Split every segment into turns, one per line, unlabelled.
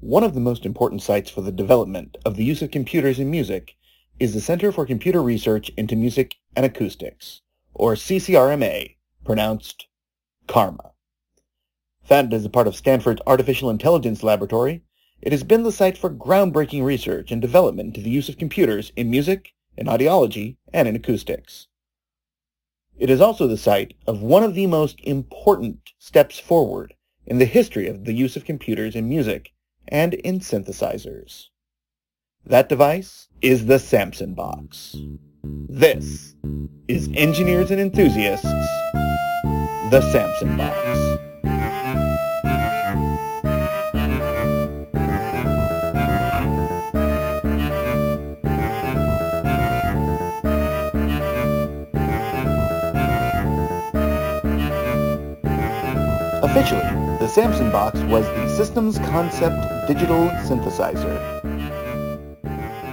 One of the most important sites for the development of the use of computers in music is the Center for Computer Research into Music and Acoustics, or CCRMA, pronounced Karma. Founded as a part of Stanford's Artificial Intelligence Laboratory, it has been the site for groundbreaking research and development to the use of computers in music, in audiology, and in acoustics. It is also the site of one of the most important steps forward in the history of the use of computers in music and in synthesizers. That device is the Samson box. This is Engineers and Enthusiasts, the Samson box. Officially, the Samson box was the Systems Concept Digital Synthesizer.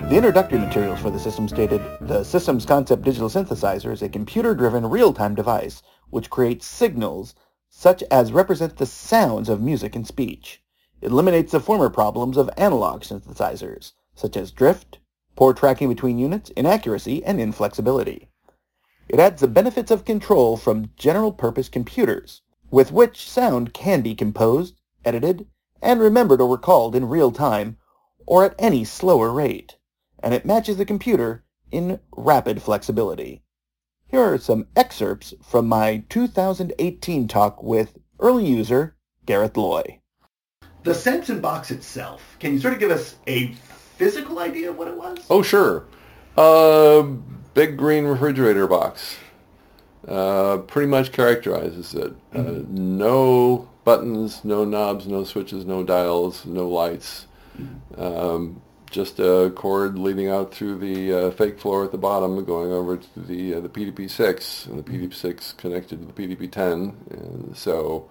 The introductory materials for the system stated, the Systems Concept Digital Synthesizer is a computer-driven real-time device which creates signals such as represent the sounds of music and speech. It eliminates the former problems of analog synthesizers, such as drift, poor tracking between units, inaccuracy, and inflexibility. It adds the benefits of control from general-purpose computers, with which sound can be composed, edited, and remembered or recalled in real time, or at any slower rate, and it matches the computer in rapid flexibility. Here are some excerpts from my 2018 talk with early user Gareth Loy. The Samson box itself, can you sort of give us a physical idea of what it was?
Oh, sure. Uh, big green refrigerator box. Uh, pretty much characterizes it. Uh, mm-hmm. no buttons, no knobs, no switches, no dials, no lights. Um, just a cord leading out through the uh, fake floor at the bottom, going over to the uh, the PDP-6, and the mm-hmm. PDP-6 connected to the PDP-10. And so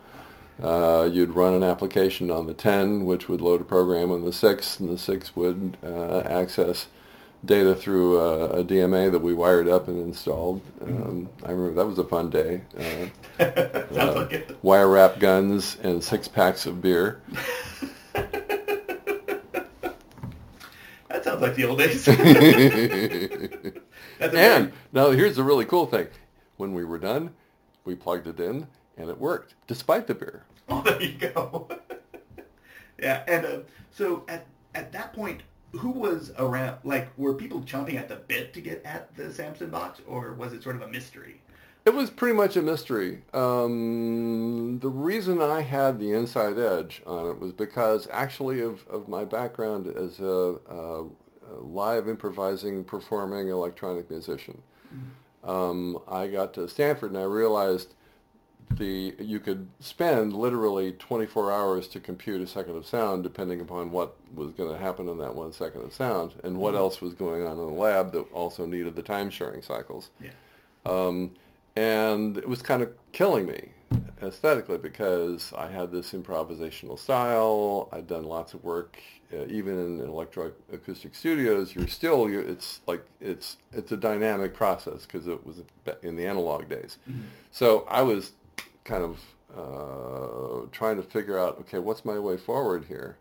uh, you'd run an application on the 10, which would load a program on the 6, and the 6 would uh, access data through a, a, DMA that we wired up and installed. Mm-hmm. Um, I remember that was a fun day. Uh, uh, like wire wrap guns and six packs of beer.
that sounds like the old days.
and now here's the really cool thing. When we were done, we plugged it in and it worked, despite the beer.
Oh, there you go. yeah, and uh, so at at that point, who was around? Like, were people chomping at the bit to get at the Samson box, or was it sort of a mystery?
It was pretty much a mystery. Um, the reason I had the inside edge on it was because actually of, of my background as a, a, a live improvising, performing electronic musician. Mm-hmm. Um, I got to Stanford and I realized the you could spend literally 24 hours to compute a second of sound depending upon what was going to happen in that one second of sound and what mm-hmm. else was going on in the lab that also needed the time sharing cycles.
Yeah.
Um, and it was kind of killing me aesthetically because I had this improvisational style. I'd done lots of work, uh, even in electroacoustic studios. You're still, you're, it's like it's it's a dynamic process because it was in the analog days. Mm-hmm. So I was kind of uh, trying to figure out, okay, what's my way forward here?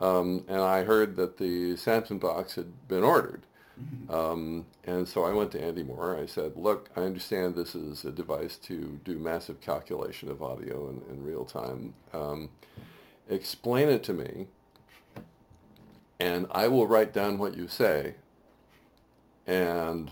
Um, and I heard that the Samson box had been ordered. Mm-hmm. Um, and so I went to Andy Moorer. I said, look, I understand this is a device to do massive calculation of audio in, in real time. Um, explain it to me, and I will write down what you say, and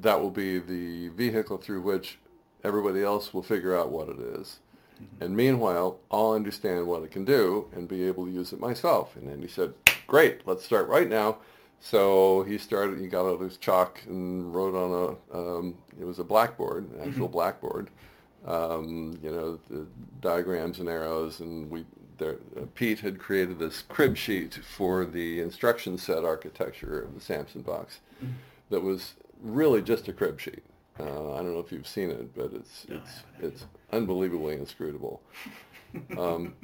that will be the vehicle through which Everybody else will figure out what it is. Mm-hmm. And meanwhile, I'll understand what it can do and be able to use it myself. And then he said, great, let's start right now. So he started, he got out his chalk and wrote on a, um, it was a blackboard, an actual mm-hmm. blackboard, um, you know, the diagrams and arrows. And we, there, uh, Pete had created this crib sheet for the instruction set architecture of the Samson box mm-hmm. that was really just a crib sheet. Uh, I don't know if you've seen it, but it's no, it's it's unbelievably inscrutable. Um,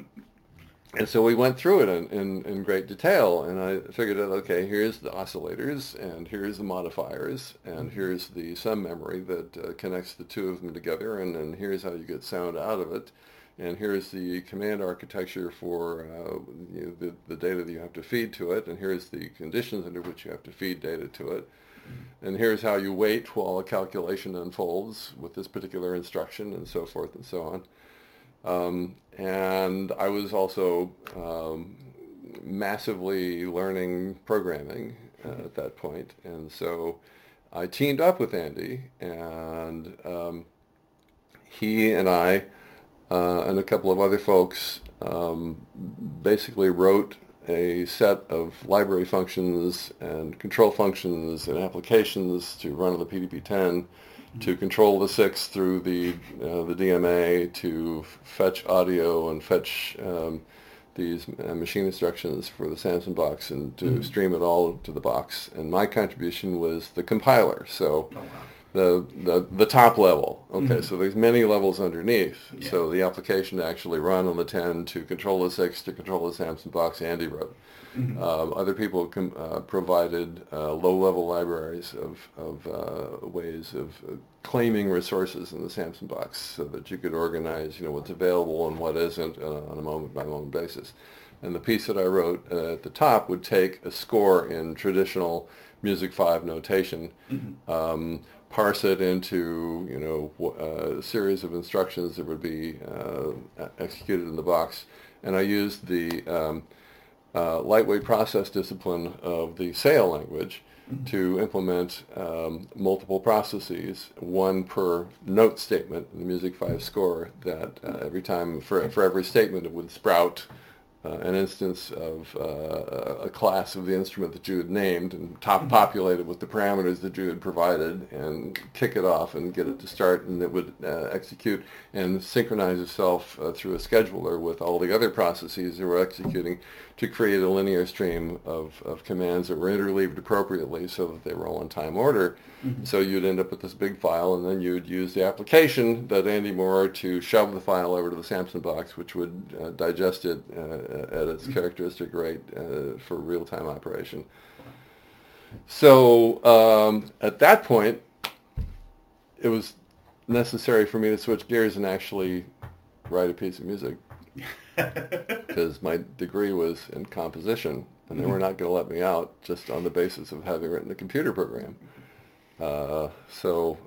and so we went through it in, in, in, great detail, and I figured out, okay, here's the oscillators, and here's the modifiers, and mm-hmm. here's the sum memory that uh, connects the two of them together, and then here's how you get sound out of it. and here's the command architecture for uh, you know, the, the data that you have to feed to it, and here's the conditions under which you have to feed data to it. And here's how you wait while a calculation unfolds with this particular instruction and so forth and so on. Um, and I was also um, massively learning programming uh, at that point. And so I teamed up with Andy, and um, he and I uh, and a couple of other folks um, basically wrote a set of library functions and control functions and applications to run on the PDP-10 mm-hmm. to control the SIX through the uh, the DMA to fetch audio and fetch um, these uh, machine instructions for the Samson box and to mm-hmm. stream it all to the box. And my contribution was the compiler. So. Oh, wow the, the, the top level. Okay, mm-hmm. so there's many levels underneath. Yeah. So the application to actually run on the 10 to control the 6 to control the Samson box, Andy wrote. Mm-hmm. Um, other people com- uh, provided uh, low-level libraries of, of uh, ways of uh, claiming resources in the Samson box so that you could organize, you know, what's available and what isn't uh, on a moment-by-moment basis. And the piece that I wrote uh, at the top would take a score in traditional Music 5 notation, mm-hmm. um, parse it into you know a series of instructions that would be uh, executed in the box, and I used the um, uh, lightweight process discipline of the SAIL language mm-hmm. to implement um, multiple processes, one per note statement in the Music 5 score, that uh, every time, for, for every statement, it would sprout uh, an instance of uh, a class of the instrument that you had named and top mm-hmm. populate it with the parameters that you had provided and kick it off and get it to start and it would uh, execute and synchronize itself uh, through a scheduler with all the other processes that were executing to create a linear stream of, of commands that were interleaved appropriately so that they were all in time order. Mm-hmm. So you'd end up with this big file, and then you'd use the application that Andy Moorer to shove the file over to the Samson box, which would uh, digest it uh, at its mm-hmm. characteristic rate uh, for real-time operation. So um, at that point, it was necessary for me to switch gears and actually write a piece of music because my degree was in composition, and they were mm-hmm. not going to let me out just on the basis of having written a computer program. Uh, so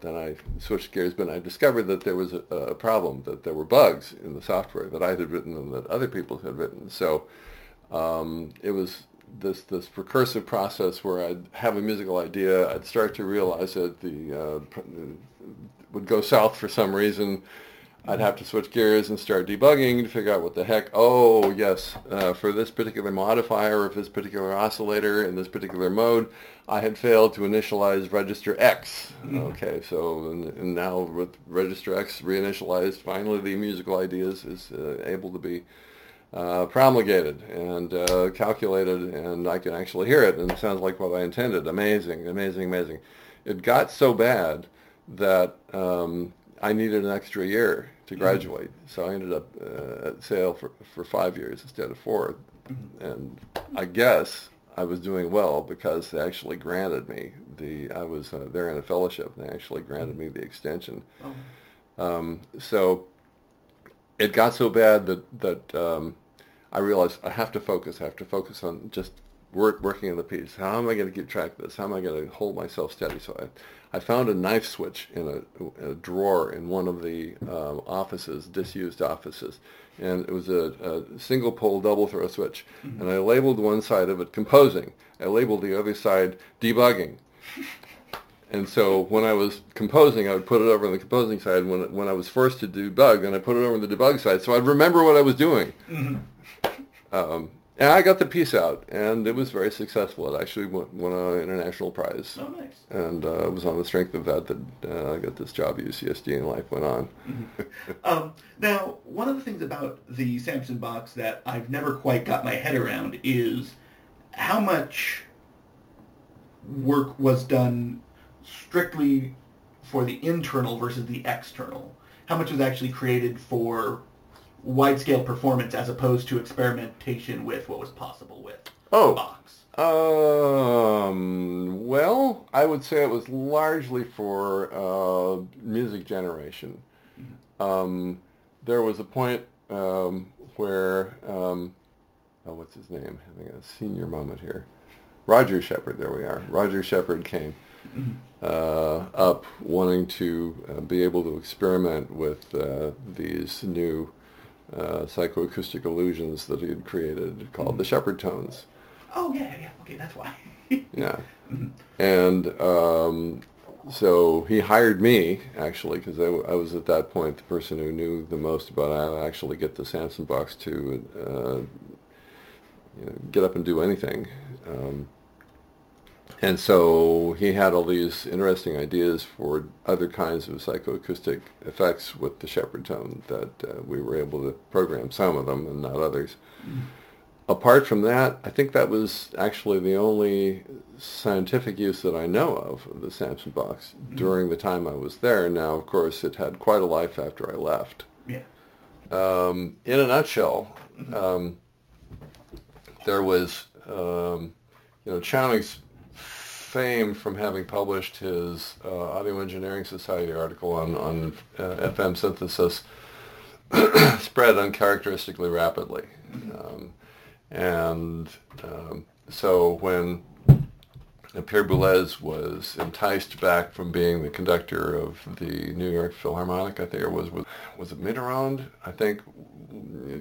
then I switched gears, but I discovered that there was a, a, problem, that there were bugs in the software that I had written and that other people had written. So um, it was this this recursive process where I'd have a musical idea, I'd start to realize that the uh, would go south for some reason, I'd have to switch gears and start debugging to figure out what the heck, oh yes, uh, for this particular modifier of this particular oscillator in this particular mode, I had failed to initialize register X. Mm-hmm. Okay, so and, and, now with register X reinitialized, finally the musical ideas is uh, able to be uh, promulgated and uh, calculated, and I can actually hear it, and it sounds like what I intended. Amazing, amazing, amazing. It got so bad that um, I needed an extra year to mm-hmm. graduate, mm-hmm. so I ended up uh, at SAIL for, for five years instead of 4 mm-hmm. And I guess I was doing well because they actually granted me the. I was uh, there in a fellowship. And they actually granted me the extension. Oh. Um, so it got so bad that that um, I realized I have to focus. I have to focus on just work, working on the piece. How am I going to keep track of this? How am I going to hold myself steady? So I I found a knife switch in a, a drawer in one of the um, offices, disused offices, and it was a, a single pole double throw switch. Mm-hmm. And I labeled one side of it composing. I labeled the other side debugging. And so when I was composing, I would put it over on the composing side. When when I was forced to debug, then I put it over on the debug side, so I'd remember what I was doing. Mm-hmm. Um, and I got the piece out, and it was very successful. It actually won, won an international prize.
Oh, nice.
And uh, it was on the strength of that that uh, I got this job at UCSD and life went on.
Mm-hmm. um, now, one of the things about the Samson box that I've never quite got my head around is how much work was done strictly for the internal versus the external. How much was actually created for wide-scale performance as opposed to experimentation with what was possible with
oh.
the box?
Um, well, I would say it was largely for uh, music generation. Mm-hmm. Um, there was a point um, where, um, oh, what's his name? Having a senior moment here. Roger Shepard, there we are. Roger Shepard came uh, up wanting to uh, be able to experiment with uh, these new uh, psychoacoustic illusions that he had created called the Shepard tones.
Oh yeah, yeah. Okay, that's why.
Yeah. And um, so he hired me, actually, because I, I was at that point the person who knew the most about how to actually get the Samson box to uh, you know, get up and do anything. Um, and so he had all these interesting ideas for other kinds of psychoacoustic effects with the Shepard tone that uh, we were able to program some of them and not others. Apart from that, I think that was actually the only scientific use that I know of of the Samson box during the time I was there. Now, of course, it had quite a life after I left.
yeah.
Um, in a nutshell, um, there was, um, you know, Chowning's fame from having published his uh, Audio Engineering Society article on, on uh, FM synthesis spread uncharacteristically rapidly. Um, and um, so when Pierre Boulez was enticed back from being the conductor of the New York Philharmonic, I think it was, was, was it Mitterrand? I think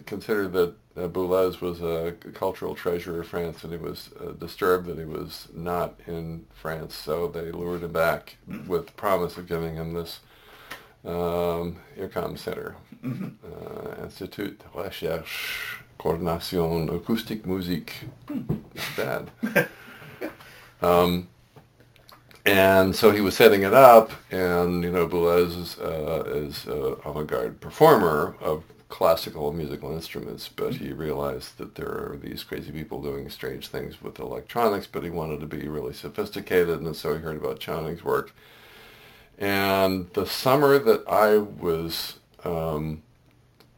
considered that uh, Boulez was a cultural treasure of France and he was uh, disturbed that he was not in France, so they lured him back with the promise of giving him this um, IRCAM Center, uh, Institut de Recherche Coordination Acoustique Musique. Not bad. Um, and so he was setting it up, and you know, Boulez is, uh, is an avant-garde performer of classical musical instruments, but he realized that there are these crazy people doing strange things with electronics, but he wanted to be really sophisticated, and so he heard about Chowning's work. And the summer that I was um,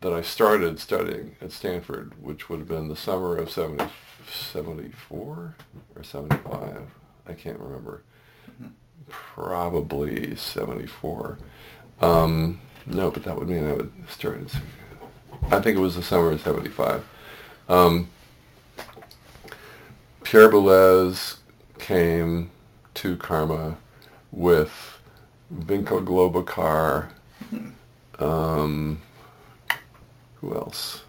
that I started studying at Stanford, which would have been the summer of 70, 74 or 75, I can't remember. Probably 74. Um, no, but that would mean I would start at, I think it was the summer of 75. Um, Pierre Boulez came to Karma with Vinko Globokar, um, who else?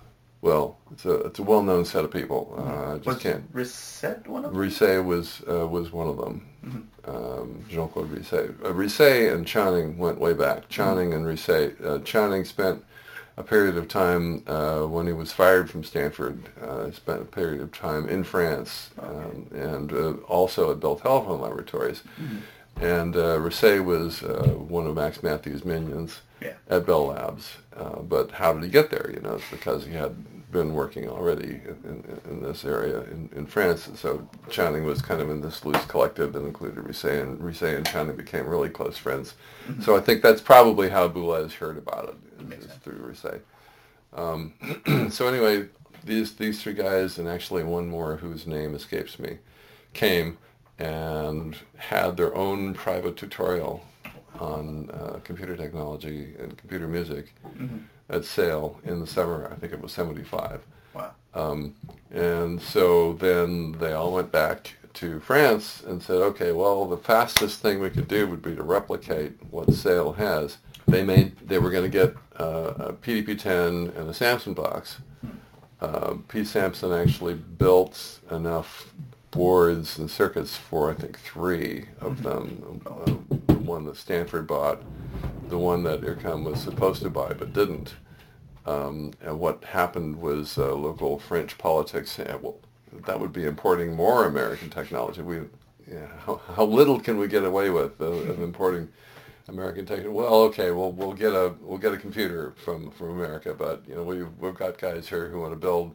Well, it's a it's a well-known set of people. Uh, I just
Was
can't.
Reset one of them?
Risset was uh, was one of them. Um, Jean-Claude Risset. Uh, Risset and Chowning went way back. Chowning and Risset. Uh, Chowning spent a period of time uh, when he was fired from Stanford. Uh, spent a period of time in France um, and uh, also at Bell Telephone Laboratories. And uh, was uh, one of Max Mathews' minions
Yeah.
at Bell Labs. Uh, but how did he get there? You know, it's because he had been working already in, in, in this area in, in France. So Chowning was kind of in this loose collective that included Risset, and Risset and Chowning became really close friends. So I think that's probably how Boulez heard about it, is through Risset. Um, so anyway, these these three guys and actually one more whose name escapes me came and had their own private tutorial on uh, computer technology and computer music at SAIL in the summer. I think it was 75.
Wow.
Um, and so then they all went back to France and said, okay, well, the fastest thing we could do would be to replicate what SAIL has. They made, they were going to get uh, a PDP-10 and a Samson box. Uh, P. Samson actually built enough boards and circuits for, I think, three of them. Uh, one that Stanford bought, the one that IRCAM was supposed to buy but didn't. Um, and what happened was uh, local French politics said, well, that would be importing more American technology. We, yeah, how, how little can we get away with uh, of importing American technology? Well, okay, well we'll get a we'll get a computer from, from America, but you know we've we've got guys here who want to build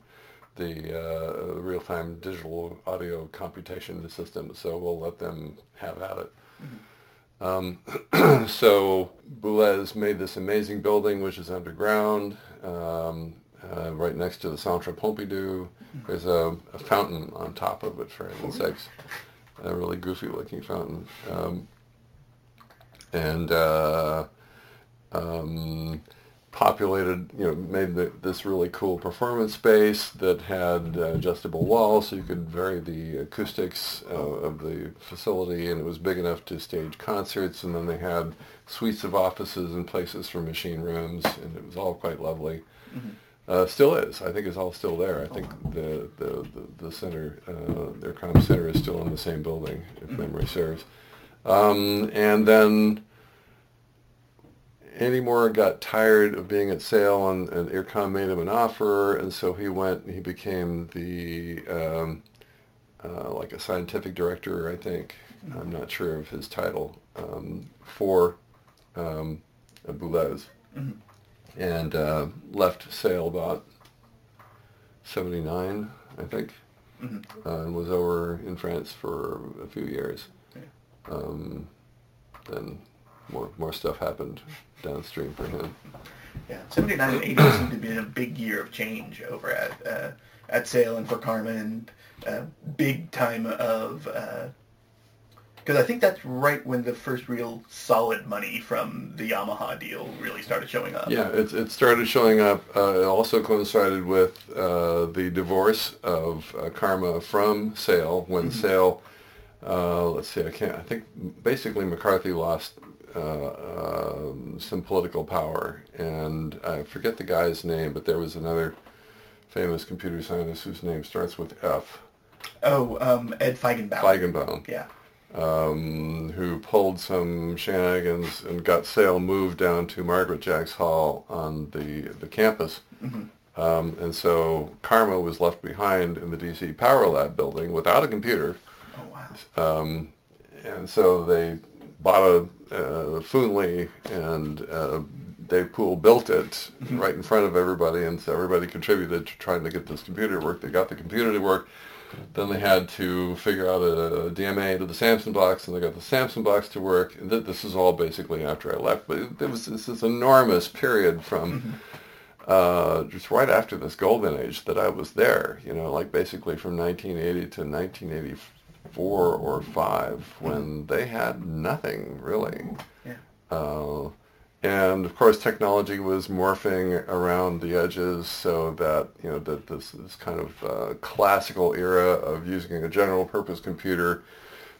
the uh, real-time digital audio computation system, so we'll let them have at it. Um, so Boulez made this amazing building, which is underground, um, uh, right next to the Centre Pompidou. There's a, a fountain on top of it, for sakes. A really goofy-looking fountain. Um, and uh, um, populated, you know, made the, this really cool performance space that had uh, adjustable walls so you could vary the acoustics uh, of the facility and it was big enough to stage concerts and then they had suites of offices and places for machine rooms and it was all quite lovely. Mm-hmm. Uh, still is. I think it's all still there. I think the the the, the center, uh, their com center, is still in the same building, if mm-hmm. memory serves. Um, and then Andy Moorer got tired of being at SAIL, and, and IRCAM made him an offer, and so he went. He became the um, uh, like a scientific director, I think. Mm-hmm. I'm not sure of his title um, for um, Boulez, mm-hmm. and uh, left SAIL about 79, I think, mm-hmm. uh, and was over in France for a few years. Um, then more more stuff happened downstream for him.
Yeah, 79 and 80 seemed to be a big year of change over at uh, at SAIL and for Karma and uh, big time of because uh, I think that's right when the first real solid money from the Yamaha deal really started showing up.
Yeah, it, it started showing up. Uh, it also coincided with uh, the divorce of uh, Karma from SAIL when mm-hmm. SAIL. let's see, I can't. I think basically McCarthy lost uh, um, some political power. And I forget the guy's name, but there was another famous computer scientist whose name starts with F.
Oh, um, Ed Feigenbaum.
Feigenbaum.
Yeah.
Um, who pulled some shenanigans and got SAIL moved down to Margaret Jacks Hall on the the campus. Mm-hmm. Um, and so Karma was left behind in the DC Power Lab building without a computer.
Oh wow!
Um, and so they bought a uh, Foonly and uh, Dave Poole built it mm-hmm. right in front of everybody, and so everybody contributed to trying to get this computer to work. They got the computer to work. Then they had to figure out a DMA to the Samson box, and they got the Samson box to work. And th- this is all basically after I left. But it, was this, this enormous period from mm-hmm. uh, just right after this golden age that I was there. You know, like basically from 1980 to 1984 four or five when they had nothing really.
Yeah.
Uh, and of course, technology was morphing around the edges, so that you know that this, this kind of uh, classical era of using a general purpose computer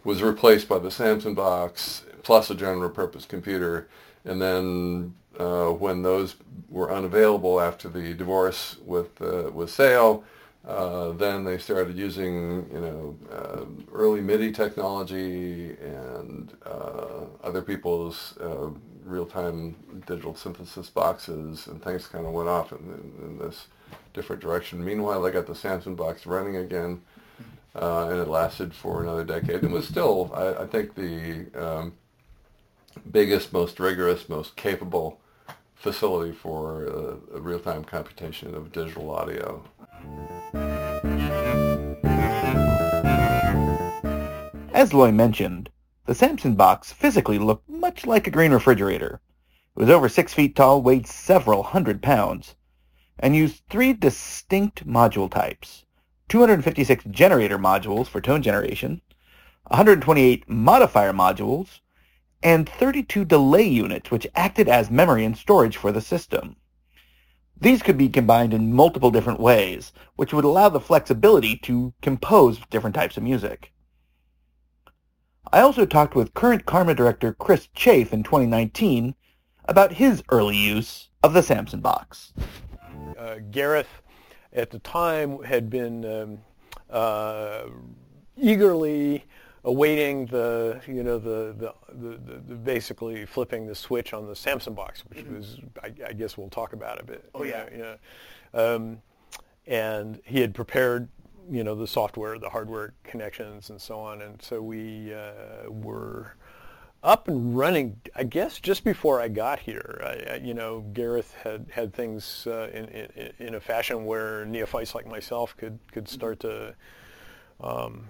was replaced by the Samson box plus a general purpose computer, and then uh, when those were unavailable after the divorce with uh, with SAIL, uh, then they started using, you know, uh, early MIDI technology and uh, other people's uh, real-time digital synthesis boxes, and things kind of went off in, in, in, this different direction. Meanwhile, they got the Samson box running again, uh, and it lasted for another decade. It was still, I, I think, the um, biggest, most rigorous, most capable facility for real-time computation of digital audio.
As Loy mentioned, the Samson box physically looked much like a green refrigerator. It was over six feet tall, weighed several hundred pounds, and used three distinct module types. 256 generator modules for tone generation, 128 modifier modules, and 32 delay units which acted as memory and storage for the system. These could be combined in multiple different ways, which would allow the flexibility to compose different types of music. I also talked with current Karma director Chris Chafe in 2019 about his early use of the Samson box.
Uh, Gareth, at the time, had been um, uh, eagerly awaiting the you know the the, the, the, basically flipping the switch on the Samson box, which mm-hmm. was I, I, guess we'll talk about a bit.
Oh yeah,
yeah. Um, and he had prepared you know the software, the hardware connections, and so on, and so we uh, were up and running. I guess just before I got here, I, I, you know, Gareth had had things uh, in, in, in a fashion where neophytes like myself could could start to. Um,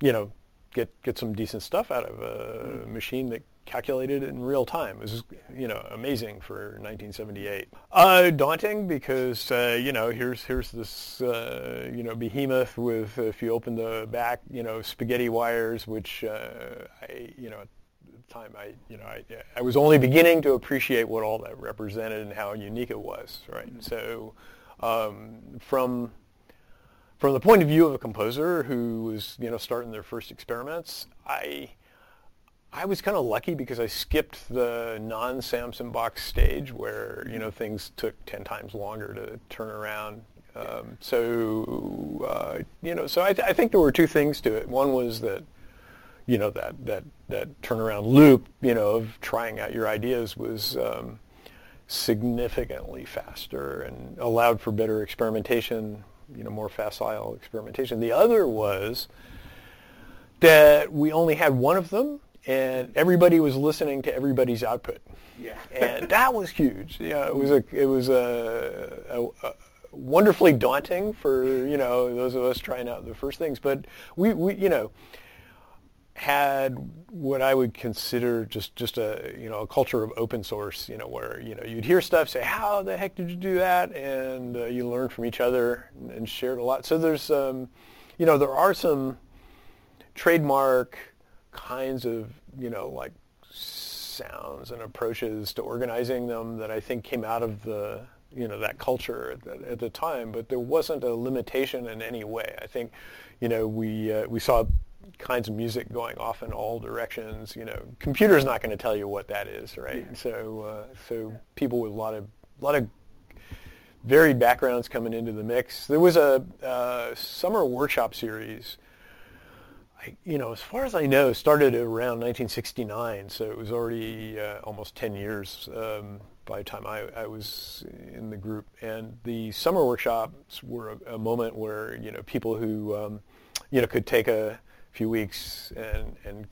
you know, get get some decent stuff out of a machine that calculated in real time. It was, you know, amazing for 1978. Uh, daunting because, uh, you know, here's here's this, uh, you know, behemoth with, if you open the back, you know, spaghetti wires, which, uh, I, you know, at the time, I you know I, I was only beginning to appreciate what all that represented and how unique it was, right? Mm-hmm. So um, from from the point of view of a composer who was you know starting their first experiments, I I was kind of lucky because I skipped the non-Samson box stage where you know things took ten times longer to turn around. Um, so uh, you know, so I, th- I, think there were two things to it. One was that you know that that that turnaround loop, you know, of trying out your ideas was um, significantly faster and allowed for better experimentation, you know, more facile experimentation. The other was that we only had one of them and everybody was listening to everybody's output.
Yeah.
and that was huge. Yeah, it was a it was a, a, a, wonderfully daunting for you know those of us trying out the first things. But we, we you know had what I would consider just just a you know a culture of open source. You know where you know you'd hear stuff say how the heck did you do that, and uh, you learn from each other and shared a lot. So there's um, you know there are some trademark kinds of, you know, like sounds and approaches to organizing them that I think came out of the, you know, that culture at the, at the time, but there wasn't a limitation in any way. I think, you know, we, uh, we saw kinds of music going off in all directions. You know, computer's not going to tell you what that is, right? Yeah. So, uh, so people with a lot of, a lot of varied backgrounds coming into the mix. There was a uh, summer workshop series I, you know, as far as I know, started around 1969, so it was already uh, almost 10 years um, by the time I, I, was in the group. And the summer workshops were a, a moment where you know people who um, you know could take a few weeks and and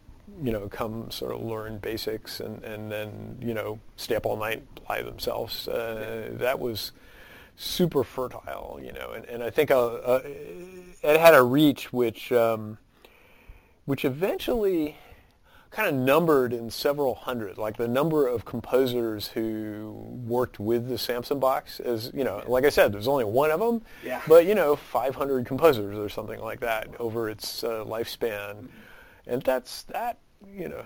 you know come sort of learn basics and and then you know stay up all night apply themselves. Uh, that was super fertile, you know, and, and I think uh, uh it had a reach which. Um, which eventually kind of numbered in several hundred, like the number of composers who worked with the Samson box is, you know, like I said, there's only one of them,
yeah.
but, you know, 500 composers or something like that over its uh, lifespan. And that's, that, you know,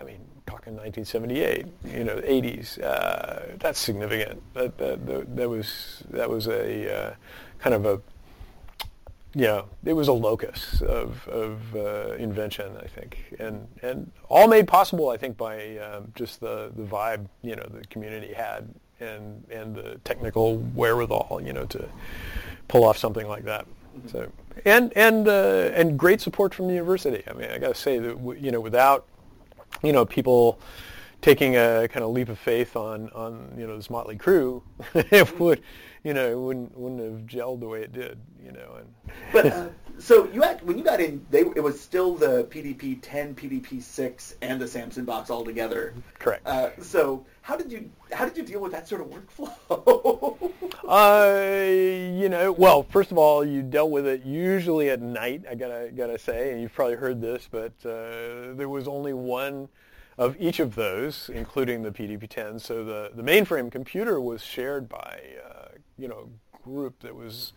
I mean, talking 1978, you know, 80s, uh, that's significant. That, that, that, that was, that was a uh, kind of a yeah, it was a locus of, of uh, invention, I think, and and all made possible, I think, by uh, just the, the vibe you know the community had and and the technical wherewithal, you know, to pull off something like that. Mm-hmm. So and and uh, and great support from the university. I mean, I got to say that you know without you know people taking a kind of leap of faith on on you know this motley crew, it would you know, it wouldn't wouldn't have gelled the way it did, you know. And
but uh, so you had, when you got in, they it was still the PDP 10, PDP 6, and the Samson box all together.
Correct.
Uh, so how did you how did you deal with that sort of workflow?
uh, you know, well, first of all, you dealt with it usually at night. I gotta gotta say, and you've probably heard this, but uh, there was only one of each of those, including the PDP-10. So the, the mainframe computer was shared by uh, you know a group that was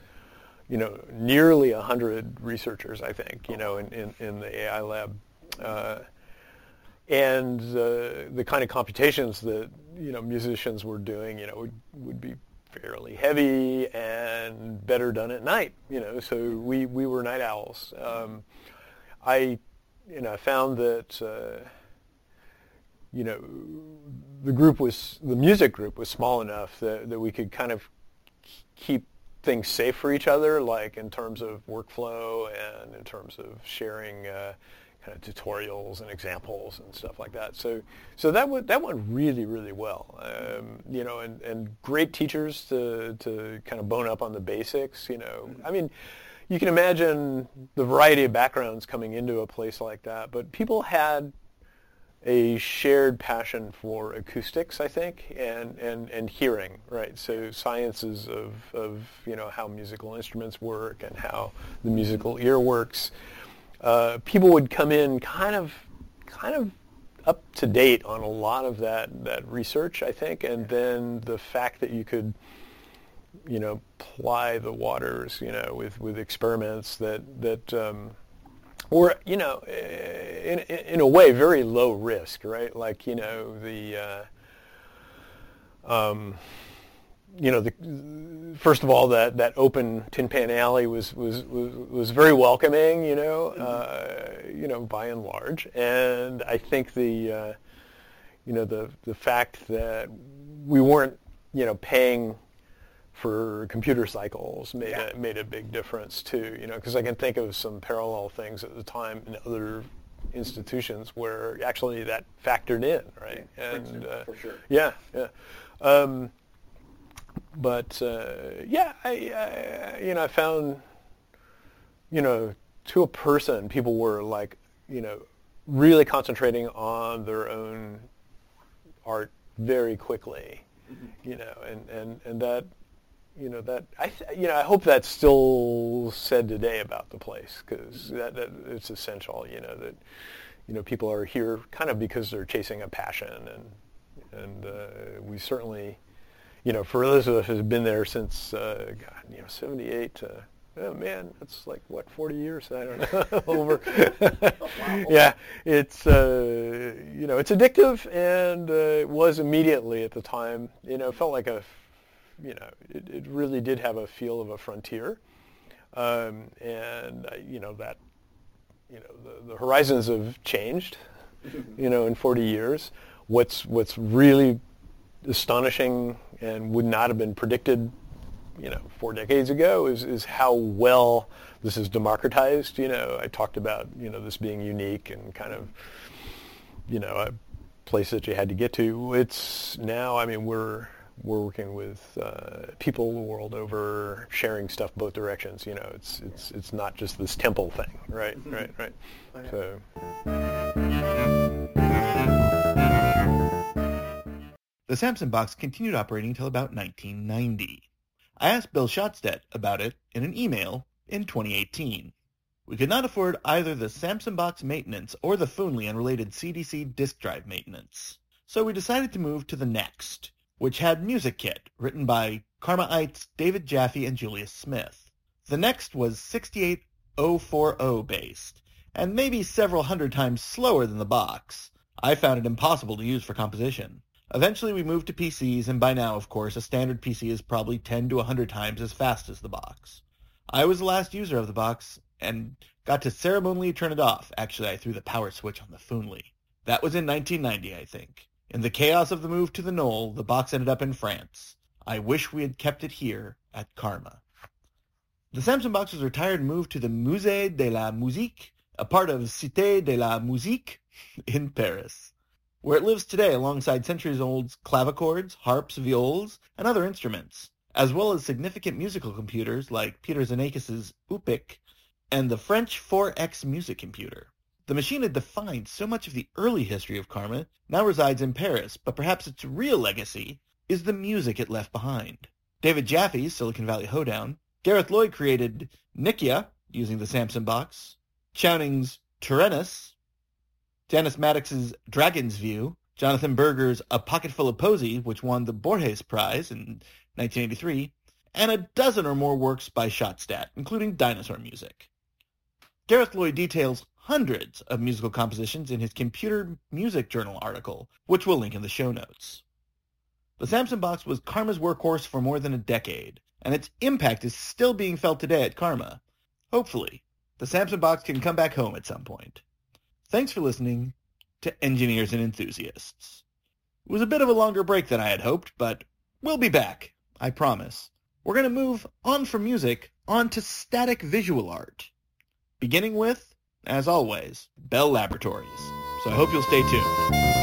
you know nearly a hundred researchers, I think, you know, in, in, in the AI lab. Uh, and uh, the kind of computations that you know musicians were doing, you know, would, would be fairly heavy and better done at night. You know, so we, we were night owls. Um, I you know found that uh, you know the group was the music group was small enough that, that we could kind of keep things safe for each other, like in terms of workflow and in terms of sharing uh, kind of tutorials and examples and stuff like that. So, so that went that went really really well. Um, you know, and, and great teachers to to kind of bone up on the basics. You know, I mean. You can imagine the variety of backgrounds coming into a place like that, but people had a shared passion for acoustics, I think, and, and, and hearing, right? So sciences of, of, you know, how musical instruments work and how the musical ear works. Uh, people would come in kind of, kind of up to date on a lot of that, that research, I think, and then the fact that you could, you know, ply the waters, you know, with, with experiments that, that um, or, you know, in, in a way, very low risk, right? Like, you know, the, uh, um, you know, the, first of all, that, that open Tin Pan Alley was, was, was, was very welcoming, you know, uh, you know, by and large. And I think the, uh, you know, the, the fact that we weren't, you know, paying for computer cycles made yeah. a, made a big difference too. You know, because I can think of some parallel things at the time in other institutions where actually that factored in, right?
Yeah, and uh, for sure.
Yeah, yeah. Um, but uh, yeah, I, I, you know I found you know to a person people were like you know really concentrating on their own art very quickly, mm-hmm. you know, and, and, and that you know that I you know I hope that's still said today about the place because that, that it's essential you know that you know people are here kind of because they're chasing a passion and and uh, we certainly you know for those of us who've been there since uh, God you know 78 to oh man that's like what 40 years? I don't know. Over. Yeah it's uh, you know it's addictive and uh, it was immediately at the time you know it felt like a you know, it, it really did have a feel of a frontier. Um, and, uh, you know, that, you know, the, the horizons have changed, you know, in 40 years. What's, what's really astonishing and would not have been predicted, you know, four decades ago is, is how well this is democratized. You know, I talked about, you know, this being unique and kind of, you know, a place that you had to get to. It's now, I mean, we're, we're working with uh, people the world over sharing stuff both directions. You know, it's it's it's not just this temple thing, right? Mm-hmm. Right? Right? Oh, yeah. So.
The Samson box continued operating until about 1990. I asked Bill Schottstedt about it in an email in 2018. We could not afford either the Samson box maintenance or the Foonly unrelated CDC disk drive maintenance. So we decided to move to the next, which had Music Kit, written by Karmaites David Jaffe and Julius Smith. The next was 68040 based, and maybe several hundred times slower than the box. I found it impossible to use for composition. Eventually we moved to PCs, and by now, of course, a standard PC is probably 10 to 100 times as fast as the box. I was the last user of the box, and got to ceremonially turn it off. Actually, I threw the power switch on the Foonly. That was in 1990, I think. In the chaos of the move to the Knoll, the box ended up in France. I wish we had kept it here at Karma. The Samson box was retired and moved to the Musée de la Musique, a part of Cité de la Musique in Paris, where it lives today alongside centuries-old clavichords, harps, viols, and other instruments, as well as significant musical computers like Peter Xenakis' UPIC and the French 4X music computer. The machine that defined so much of the early history of Karma now resides in Paris, but perhaps its real legacy is the music it left behind. David Jaffe's Silicon Valley Hoedown, Gareth Loy created Nekyia using the Samson box, Chowning's Turenas, Janice Mattox's Dragon's View, Jonathan Berger's A Pocketful of Posy, which won the Bourges Prize in 1983, and a dozen or more works by Schottstedt, including dinosaur music. Gareth Loy details hundreds of musical compositions in his Computer Music Journal article, which we'll link in the show notes. The Samson box was Karma's workhorse for more than a decade, and its impact is still being felt today at Karma. Hopefully, the Samson box can come back home at some point. Thanks for listening to Engineers and Enthusiasts. It was a bit of a longer break than I had hoped, but we'll be back, I promise. We're going to move on from music onto static visual art, beginning with as always, Bell Laboratories. So I hope you'll stay tuned.